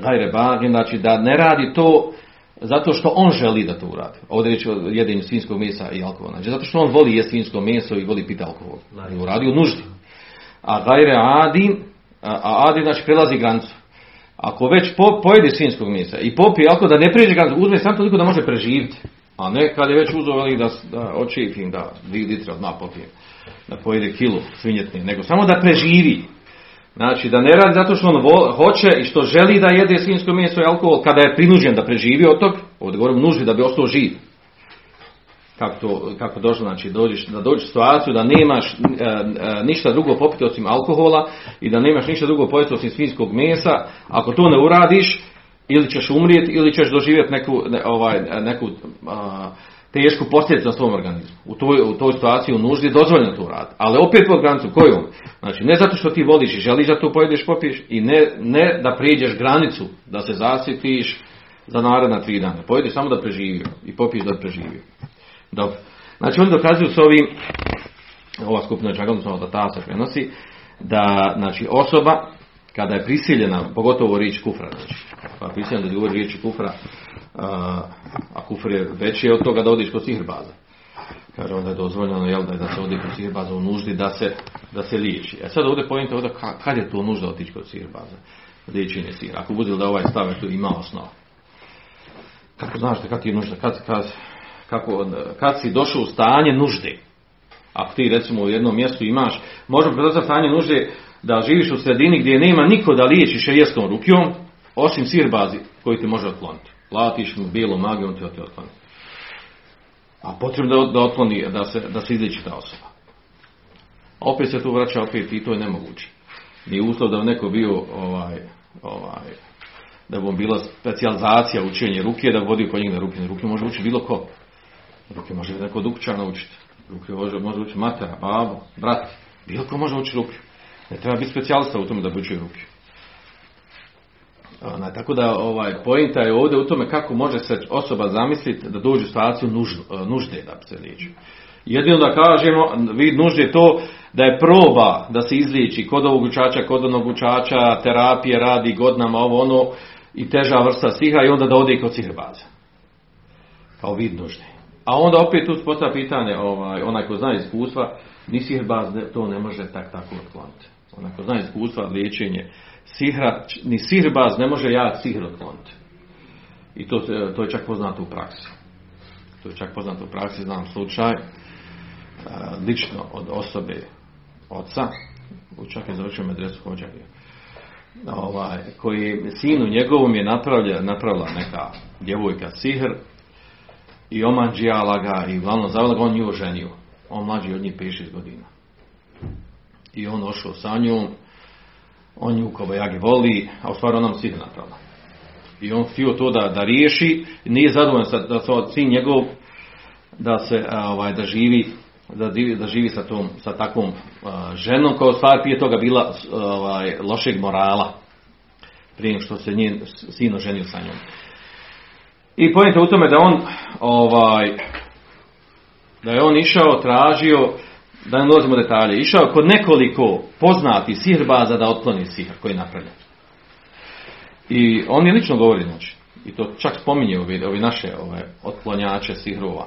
gajre bagi, znači da ne radi to zato što on želi da to uradi. Ovdje je o jedenju svinskog mesa i alkohola. Znači zato što on voli jest svinsko meso i voli piti alkohol. I uradi u nuždi. A gajre adi, a adi znači prelazi granicu. Ako već po, pojede svinskog mesa i popije alkohol da ne prijeđe granicu, uzme samo toliko da može preživjeti. A ne kad je već uzeo da, da očifim, da dvije litre od napopijem, da pojede kilu svinjetne, nego samo da preživi. Znači da ne radi zato što on vo, hoće i što želi da jede svinjsko meso i alkohol, kada je prinuđen da preživi od tog, ovdje govorim nuždi da bi ostao živ. Kako, to, kako došlo, znači dođeš, da dođeš u situaciju da nemaš e, e, ništa drugo popiti osim alkohola i da nemaš ništa drugo pojesti osim svinjskog mesa, ako to ne uradiš, ili ćeš umrijeti ili ćeš doživjeti neku, ne, ovaj, neku a, tešku posljedicu na svom organizmu. U toj, u toj situaciji u nuždi je dozvoljeno to raditi. Ali opet pod granicu kojom? Znači ne zato što ti voliš i želiš da to pojedeš, popiješ i ne, ne da prijeđeš granicu, da se zasjetiš za naredna tri dana. Pojedeš samo da preživio i popiješ da preživio. Dobro. Znači oni dokazuju s ovim, ova skupina čak odnosno da ta se prenosi, da znači osoba kada je prisiljena, pogotovo riječ kufra, znači, pa je prisiljena da govori riječi kufra, a, a kufr je veći od toga da odiš kod sihrbaza. Kaže onda je dozvoljeno jel, da, da se odi kod sihrbaza u nuždi da se, da se liječi. A sad ovdje pojente ovdje kad je to nužda otići kod sihrbaza? Liječenje sihr. Ako bude da ovaj stav tu ima osnov. Kako znaš da kad je nužda? Kad, kad, kako, kad si došao u stanje nužde? Ako ti recimo u jednom mjestu imaš, možemo predstaviti stanje nužde da živiš u sredini gdje nema niko da liječi šerijeskom rukjom, osim sirbazi koji ti može otkloniti. Platiš mu bijelu magiju, on ti otkloni. A potrebno da, da otkloni, da se, da se izliči ta osoba. Opet se tu vraća opet i to je nemoguće. Nije uslov da bi neko bio ovaj, ovaj, da bi bila specijalizacija učenje ruke, da bi vodio kod na ruke. Ruke može učiti bilo ko. Ruke može neko dukča naučiti. Ruke može, može učiti matera, babo, brat. Bilo ko može učiti ruke. Ne treba biti specijalista u tome da učio ruke. Ona, tako da ovaj pointa je ovdje u tome kako može se osoba zamisliti da dođe u situaciju nužde, nužde da se liječi. Jedino da kažemo, vid nužde to da je proba da se izliječi kod ovog učača, kod onog učača, terapije radi godinama, ovo ono, i teža vrsta sihra i onda da ode kod sihrbaza. Kao vid nužde. A onda opet tu postavlja pitanje, ovaj, onaj ko zna iskustva, ni ne- to ne može tak tako otkloniti. Onaj ko zna iskustva, liječenje, sihra, ni sihrbaz ne može jak sihr otkloniti. I to, se- to je čak poznato u praksi. To je čak poznato u praksi, znam slučaj, e, lično od osobe oca, čak je završio medresu hođarija, ovaj, koji sinu njegovom je napravlja, napravila neka djevojka sihr i omanđijala ga i uglavnom zavela ga, on nju oženio. On mlađi od njih 5-6 godina. I on ošao sa njom, on nju kao bajagi voli, a u stvari ona mu sihr napravila. I on htio to da, da riješi, nije zadovoljan sa, da se sin njegov da se ovaj da živi da živi, da živi sa tom sa takvom a, ženom koja u stvari prije toga bila ovaj lošeg morala prije što se njen sin oženio sa njom. I pojenta u tome da on ovaj da je on išao tražio da ne ulazimo u detalje, išao kod nekoliko poznati sihrbaza da otkloni sihr koji je napravljen. I on je lično govori, znači, i to čak spominje ovi, ovi naše ove, otklonjače sihrova.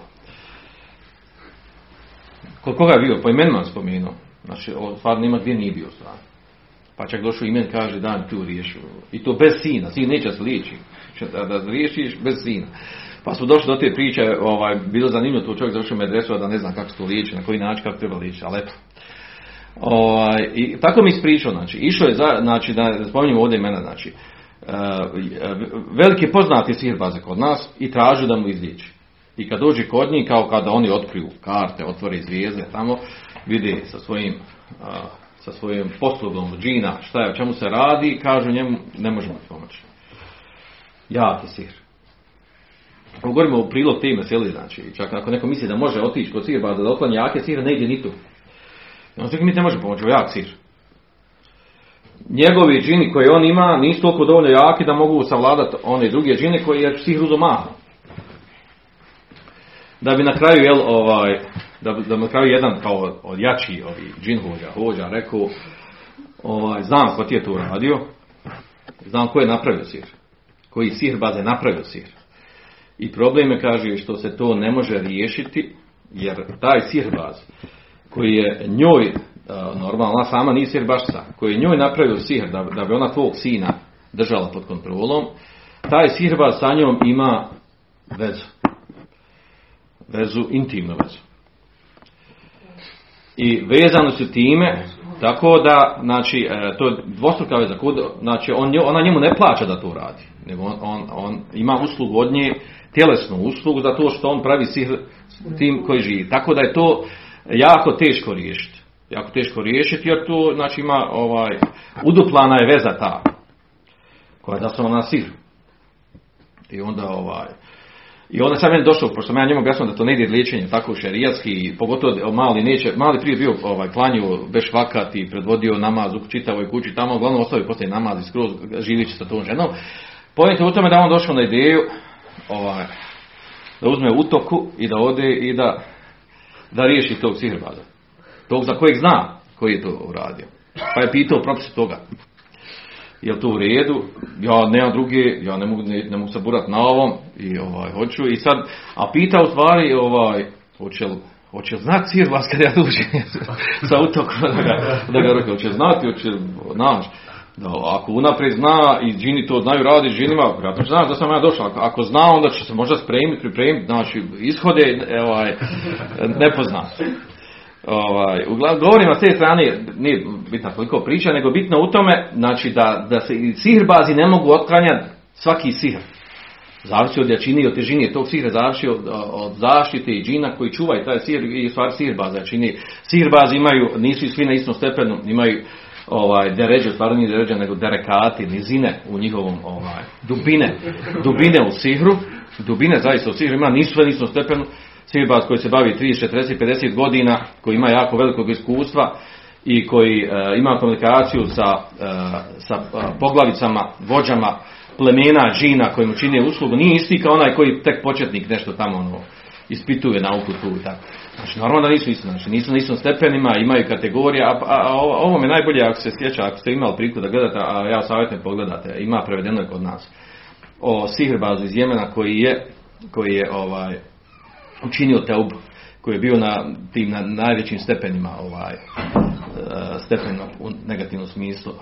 Kod koga je bio? Po imenima spomenuo. Znači, ovo stvarno nema gdje nije bio stvarno. Pa čak došao imen, kaže, dan tu riješu. I to bez sina, sin neće se liječi. Da, da riješiš bez sina. Pa su došli do te priče, ovaj, bilo zanimljivo, to čovjek završio medresu, a da ne znam kako se to liječi, na koji način, kako treba liječiti, ali eto. Ovaj, I tako mi ispričao, znači, išao je, za, znači, da ne spominjemo ovdje imena, znači, e, veliki poznati sihirbaze kod nas i tražu da mu izliječi. I kad dođe kod njih, kao kada oni otkriju karte, otvore zvijezde tamo, vide sa svojim, sa svojim poslugom džina šta je, o čemu se radi, kažu njemu, ne možemo ti pomoći. Jaki sihr. Ako govorimo u prilog te meseli, znači, čak ako neko misli da može otići kod sihirbaza da otkloni jake sihre, ne ide ni tu. On mi ne može pomoći, jak sihr. Njegovi džini koje on ima nisu toliko dovoljno jaki da mogu savladati one druge džine koji je sihr uzo malo. Da bi na kraju, jel, ovaj, da, da na kraju jedan kao od jači ovi džin hođa, hođa rekao, ovaj, znam ko ti je to uradio, znam ko je napravio sihr, koji sihr baze napravio sihr. I problem je, kaže, što se to ne može riješiti, jer taj sirbaz koji je njoj, a, normalno, ona sama nije sirbašca, koji je njoj napravio sihr da, da bi ona tvog sina držala pod kontrolom, taj sirbaz sa njom ima vezu. Vezu, intimnu vezu. I vezano su time, tako da, znači, e, to je dvostruka veza, znači, on, ona njemu ne plaća da to radi, nego on, on, on ima uslugu od nje, tjelesnu uslugu za to što on pravi sihr tim koji živi. Tako da je to jako teško riješiti. Jako teško riješiti jer tu, znači, ima ovaj, uduplana je veza ta, koja je zasnovana na sihru. I onda ovaj, i onda sam meni došao, pošto sam ja njemu objasnio da to ne ide liječenje tako šerijatski, pogotovo mali neće, mali prije bio ovaj, klanio beš vakat i predvodio namaz u čitavoj kući, tamo uglavnom ostavio poslije namaz i skroz živići sa tom ženom. Pojente u tome da on došao na ideju ovaj, da uzme utoku i da ode i da, da riješi tog sihrbaza. Tog za kojeg zna koji je to uradio. Pa je pitao propise toga. Je to u redu? Ja nemam druge, ja ne mogu, ne, ne mogu na ovom i ovaj, hoću. I sad, a pita u stvari, ovaj, hoće li, hoće li znati sir vas kad ja dođem sa utokom da ga, da ga rekao, hoće znati, hoće znaš, da ako unaprijed zna i džini to znaju radi džinima, vjerojatno će znaš da sam ja došao, ako, ako zna onda će se možda spremiti, pripremiti, znači ishode e, ovaj, nepoznat. Ovaj, uglavnom, govorim s te strane, nije bitno koliko priča, nego bitno u tome, znači da, da se sihrbazi ne mogu otklanjati svaki sihr. Zavisi od jačine i od težine tog sihra, zavisi od, od zaštite i džina koji čuvaju taj sihr i u stvari sihrbaza jačine. Sihrbazi imaju, nisu svi na istom stepenu, imaju ovaj deređe, stvarno nije deređe, nego derekati, nizine u njihovom ovaj, dubine, dubine u sihru, dubine zaista u sihru ima, nisu sve na istom stepenu, sirbaz koji se bavi 30, 40, 50 godina, koji ima jako velikog iskustva i koji e, ima komunikaciju sa, e, sa e, poglavicama, vođama plemena, džina koji mu čine uslugu, nije isti kao onaj koji tek početnik nešto tamo ono, ispituje nauku tu tako. Znači, normalno da nisu isti, znači nisu na istom stepenima, imaju kategorije, a, a, a ovo mi najbolje ako se sjeća, ako ste imali priliku da gledate, a ja savjetujem pogledate, ima prevedeno je kod nas, o sihrbazu iz Jemena koji je, koji je ovaj, učinio teub, koji je bio na tim na najvećim stepenima ovaj e, stepenima u negativnom smislu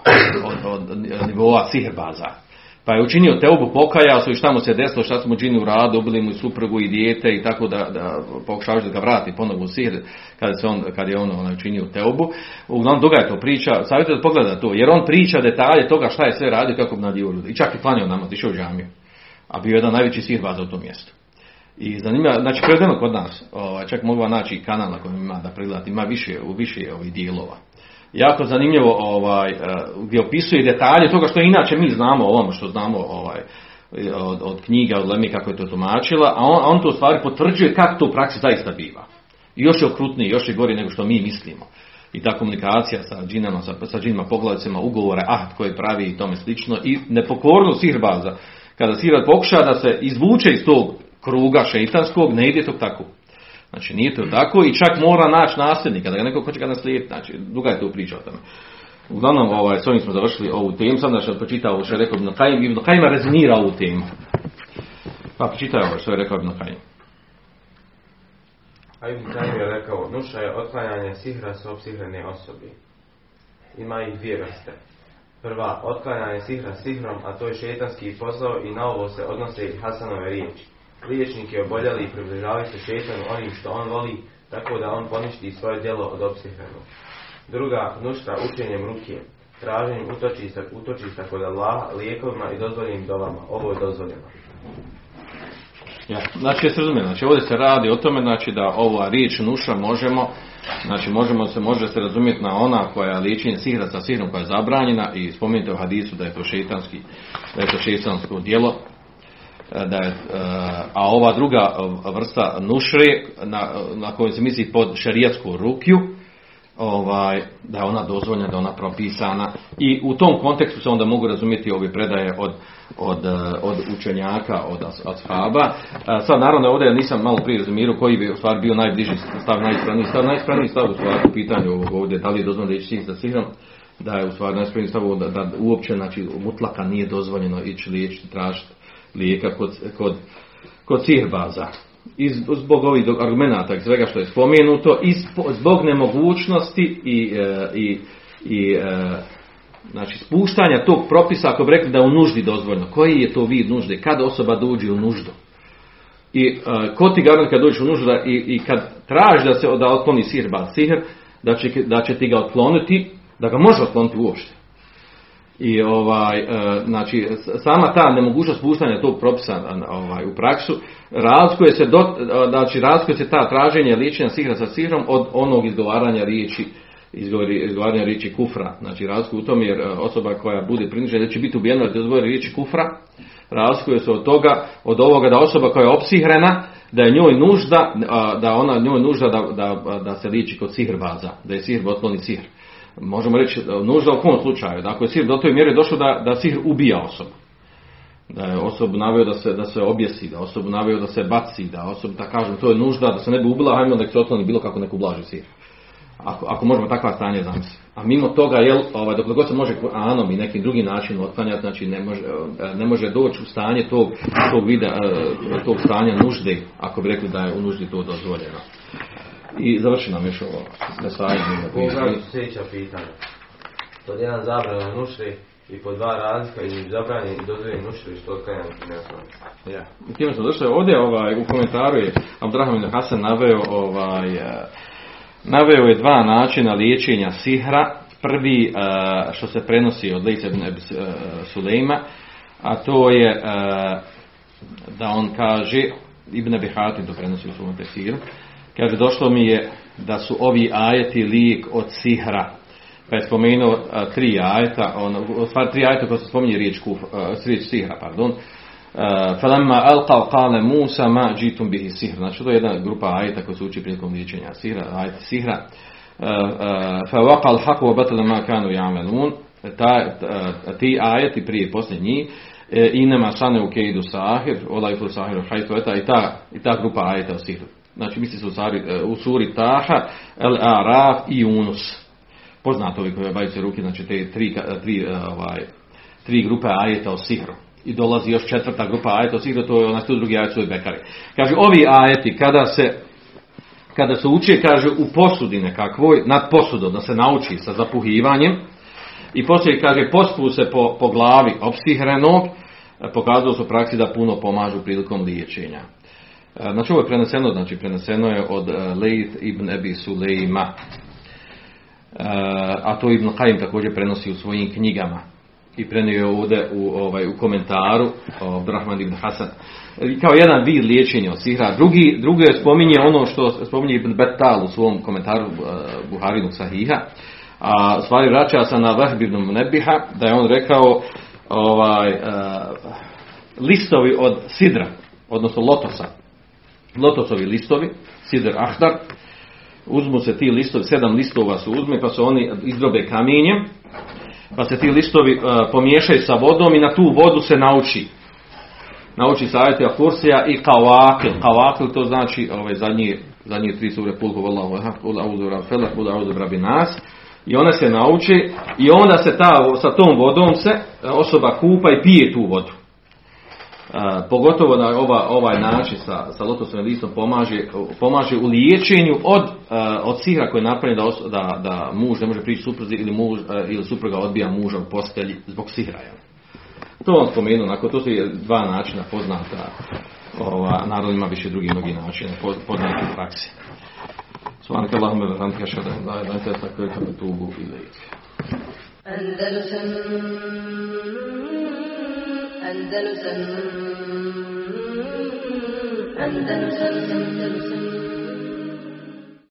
od, od nivoa sihrbaza. Pa je učinio teubu, pokajao se i šta mu se desilo, šta mu činili u radu, ubili mu i suprugu i dijete i tako da, da pokušavaš da ga vrati ponovo u sihr kada, se on, kad je on onaj, učinio teubu. Uglavnom duga je to priča, savjetujte da pogleda to, jer on priča detalje toga šta je sve radio kako bi nadio ljudi. I čak i klanio nama, išao u džamiju. A bio je jedan najveći sihrbaza u tom mjestu. I zanimljivo, znači prevedeno kod nas, ovaj, čak mogu naći kanal na kojem ima da pregledati, ima više, u više ovih dijelova. Jako zanimljivo ovaj, eh, gdje opisuje detalje toga što inače mi znamo o ovome što znamo ovaj, od, od knjiga, od Lemi kako je to tumačila, a on, on to u stvari potvrđuje kako to u praksi zaista biva. I još je okrutniji, još je gori nego što mi mislimo. I ta komunikacija sa džinama, sa, sa džinima, pogledacima, ugovore, ahd koje pravi i tome slično. I nepokornost sihrbaza. Kada sihrbaza pokuša da se izvuče iz tog kruga šeitanskog, ne ide to tako. Znači nije to tako i čak mora naći nasljednika, da ga neko hoće ga naslijediti. Znači, duga je to priča o tome. Uglavnom, ovaj, s ovim smo završili ovu temu, sam da što pročitao što je rekao Ibn Kajim, Ibn Kajim rezonira ovu temu. Pa pročitaj ovo što je rekao Ibn Kajim. A Ibn Kajim je rekao, nuša je otklanjanje sihra s opsihrene osobi. Ima ih dvije vrste. Prva, otklanjanje sihra sihrom, a to je šetanski posao i na ovo se odnose i Hasanove riječi. Liječnik je oboljeli i približavaju se šetanu onim što on voli, tako da on poništi svoje djelo od opsihrenog. Druga, nušta učenjem ruke, traženjem utočišta, utočišta kod Allaha, lijekovima i dozvoljenim dovama. Ovo je dozvoljeno. Ja, znači, jeste razumijeli, znači ovdje se radi o tome, znači da ova riječ nuša možemo, znači možemo se, može se razumjeti na ona koja je liječenje sihra sa sihrom koja je zabranjena i spomenite u hadisu da je to šeitanski, da je to šeitansko djelo, da je, a ova druga vrsta nušre na, na kojoj se misli pod šarijatsku rukju, ovaj, da je ona dozvoljena, da je ona propisana i u tom kontekstu se onda mogu razumjeti ove predaje od, od, od učenjaka, od ashaba. Sad naravno ovdje nisam malo prije razumirao koji bi u stvari bio najbliži stav, najispravniji stav, najispravniji stav u stvari u pitanju ovog ovdje, da li je dozvoljeno da ići sa sihrom, da je u stvari najispravniji stav da, da uopće znači, mutlaka nije dozvoljeno ići liječiti, tražiti lijeka kod, kod, kod sihirbaza. I zbog ovih argumenata svega što je spomenuto i zbog nemogućnosti i, e, i, i e, znači spuštanja tog propisa ako bi rekli da je u nuždi dozvoljno. Koji je to vid nužde? Kad osoba dođe u nuždu? I uh, ko ti garant kad dođeš u nuždu da, i, i kad traži da se da otkloni sihirbaz sihr, da će, da će ti ga otkloniti, da ga može otkloniti uopšte. I ovaj, e, znači, sama ta nemogućnost puštanja tog propisa ovaj, u praksu, razlikuje se, do, znači, razlikuje se ta traženje liječenja sihra sa sihrom od onog izgovaranja riječi izgovaranja riječi kufra. Znači, razlikuje u tom jer e, osoba koja bude prinižena da će biti ubijena da izgovori riječi kufra, razlikuje se od toga, od ovoga da osoba koja je opsihrena, da je njoj nužda, da ona njoj nužda da, da, da se liči kod sihrbaza, da je sihr otkloni sihr možemo reći nužda u kom slučaju, da ako je sihr do toj mjere došao da, da sihr ubija osobu. Da je osobu naveo da se, da se objesi, da osobu naveo da se baci, da osobu, da kažem, to je nužda, da se ne bi ubila, hajmo da se otkloni bilo kako neku blaži sihr. Ako, ako možemo takva stanje zamisliti. A mimo toga, jel, ovaj, dok god se može anom i nekim drugim načinom otklanjati, znači ne može, ne može doći u stanje tog, tog vida, tog stanja nužde, ako bi rekli da je u nuždi to dozvoljeno. I završi nam još ovo mesajanje. Pogledaj sljedeća pitanja. Pod jedan zabrana nušri i po dva razlika između zabranje i dozvoljene nušri što otklanjam ne Ja. I time smo došli ovdje, ovaj, u komentaru je Abdurrahman Hasan naveo ovaj, eh, naveo je dva načina liječenja sihra. Prvi eh, što se prenosi od Lejsa ibn eh, Sulejma, a to je da on kaže, Ibn Abi Hatim to prenosi u svom tefsiru, kaže došlo mi je da su ovi ajeti lijek od sihra. Pa je spomenuo a, tri ajeta, on, u stvari tri ajeta koja se spominje riječ, kuf, a, riječ sihra, pardon. Falamma alqa qala Musa ma jitum bihi sihr. Znači to je jedna grupa ajeta koja se uči prilikom liječenja sihra, ajet sihra. Fa waqa al-haq wa batala ma kanu ya'malun. Ta, ti ajeti prije i poslije njih e, inema sane u keidu sahir, olajfu sahiru hajtu eta i ta, i ta grupa ajeta o sihru. Znači misli se u, sari, e, u suri Taha, El Araf i Yunus. Poznato ovi koji bavite ruke, znači te tri, tri, e, ovaj, tri grupe ajeta o sihru. I dolazi još četvrta grupa ajeta o sihru, to je onaj tu drugi ajet Bekari. Kaže, ovi ajeti kada se kada se uči, kaže, u posudi nekakvoj, nad posudom, da se nauči sa zapuhivanjem, i poslije, kaže, pospu se po, po glavi opsihrenog, pokazalo su u praksi da puno pomažu prilikom liječenja. Znači ovo je preneseno, znači preneseno je od Lejt ibn Ebi Sulejma. A to Ibn Qaim također prenosi u svojim knjigama. I prenio je ovdje u, ovaj, u komentaru Abdurrahman ibn Hasan. Kao jedan vid liječenja od sihra. Drugi, drugi je spominje ono što spominje Ibn Betal u svom komentaru Buharinu Sahiha. A stvari vraća se na Vahb ibn Nebiha da je on rekao ovaj, listovi od sidra, odnosno lotosa, lotosovi listovi, sidr ahdar, uzmu se ti listovi, sedam listova su uzme, pa se oni izdrobe kamenjem, pa se ti listovi uh, pomiješaju sa vodom i na tu vodu se nauči. Nauči se ajati Akursija i Kawakil. Kawakil to znači ovaj, zadnji, zadnji tri sure Pulhu Rabi Nas. I ona se nauči i onda se ta, sa tom vodom se osoba kupa i pije tu vodu Uh, pogotovo na ova, ovaj način sa, sa lotosovim listom pomaže, pomaže u liječenju od, uh, od sihra koji je napravljen da, os, da, da muž ne može prići supruzi ili, muž, uh, ili supruga odbija muža u postelji zbog sihra. Jel? To vam spomenuo, nakon to su dva načina poznata, ova, naravno ima više drugi mnogi načina poznati u praksi. سبحانك اللهم وبحمدك اشهد ان لا اله الا انت استغفرك واتوب اليك أندلسن أندلسن أندلسن أندلسن